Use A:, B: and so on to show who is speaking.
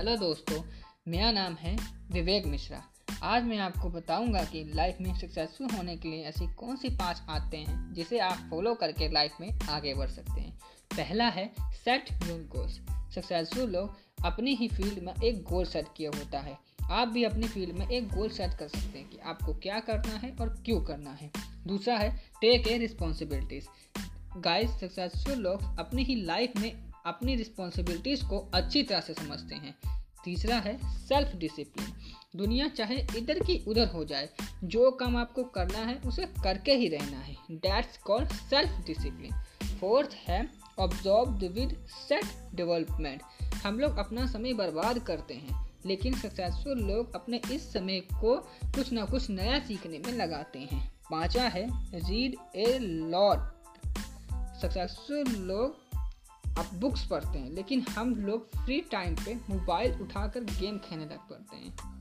A: Hello दोस्तों, मेरा नाम है विवेक मिश्रा। आज मैं आपको बताऊँगा कि लाइफ में सक्सेसफुल होने के लिए ऐसी कौन सी पाँच आते हैं जिसे आप फॉलो करके लाइफ में आगे बढ़ सकते हैं। पहला है सेट योर गोल्स सक्सेसफुल लोग अपनी ही फ़ील्ड में एक गोल सेट किया होता है। आप भी अपनी फ़ील्ड में एक गोल सेट कर सकते हैं कि आपको क्या करना है और क्यों करना है। दूसरा है take a responsibilities guys successful लोग अपनी ही लाइफ में अपनी रिस्पॉन्सिबिलिटीज़ को अच्छी तरह से समझते हैं। तीसरा है सेल्फ डिसिप्लिन दुनिया चाहे इधर की उधर हो जाए, जो काम आपको करना है उसे करके ही रहना है। That's called self discipline fourth है ऑब्जॉर्व विद सेट डेवलपमेंट हम लोग अपना समय बर्बाद करते हैं, लेकिन सक्सेसफुल लोग अपने इस समय को कुछ ना कुछ नया सीखने में लगाते हैं। पांचवा है रीड ए लॉट सक्सेसफुल लोग आप बुक्स पढ़ते हैं, लेकिन हम लोग फ्री टाइम पे मोबाइल उठाकर गेम खेलने लग पड़ते हैं।